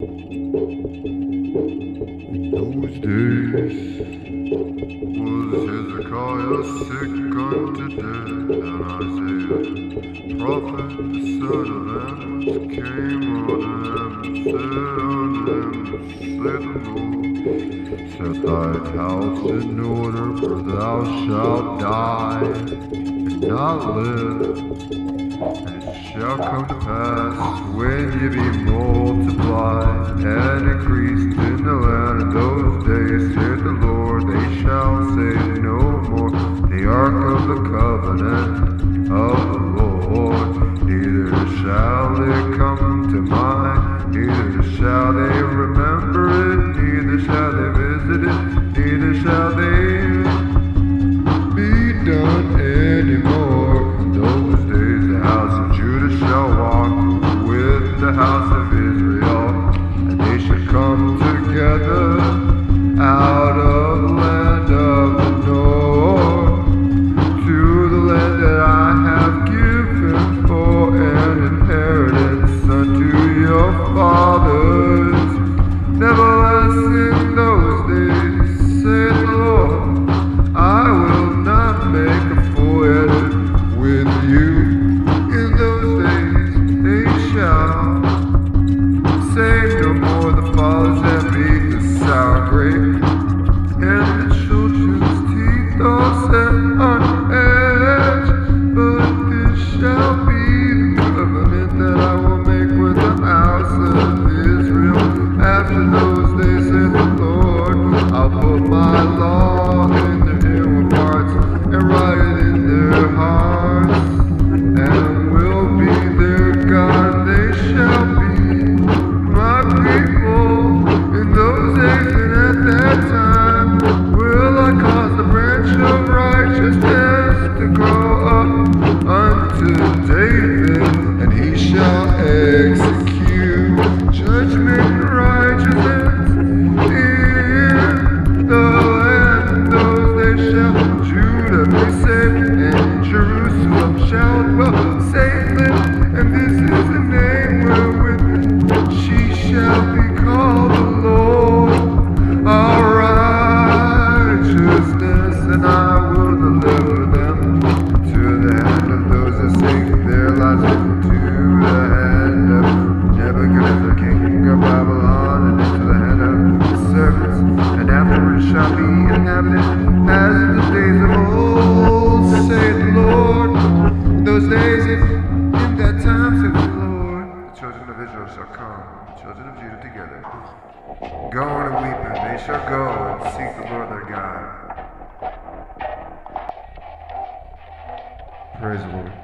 In those days was Hezekiah sick unto death, and Isaiah, prophet, the son of Amoz, came unto him and said unto him, Say the Lord, set thy house in order, for thou shalt die and not live. Shall come to pass when ye be multiplied and increased in the land in those days, saith the Lord, they shall say no more the ark of the covenant of the Lord. Neither shall it come to mind, neither shall they remember it, neither shall they visit it, neither shall they house of Israel, and they should come together out shall be called the Lord Our Justice, and I will deliver them to the head of those that sink their lives to the hand of Nebuchadnezzar King of Babylon and to the hand of the servants, and afterwards shall be inhabited as in the days of old, saith the Lord. Days, in, in that time, saith the Lord, the children of Israel shall come, the children of Judah together. Going and weeping, they shall go and seek the Lord their God. Praise the Lord.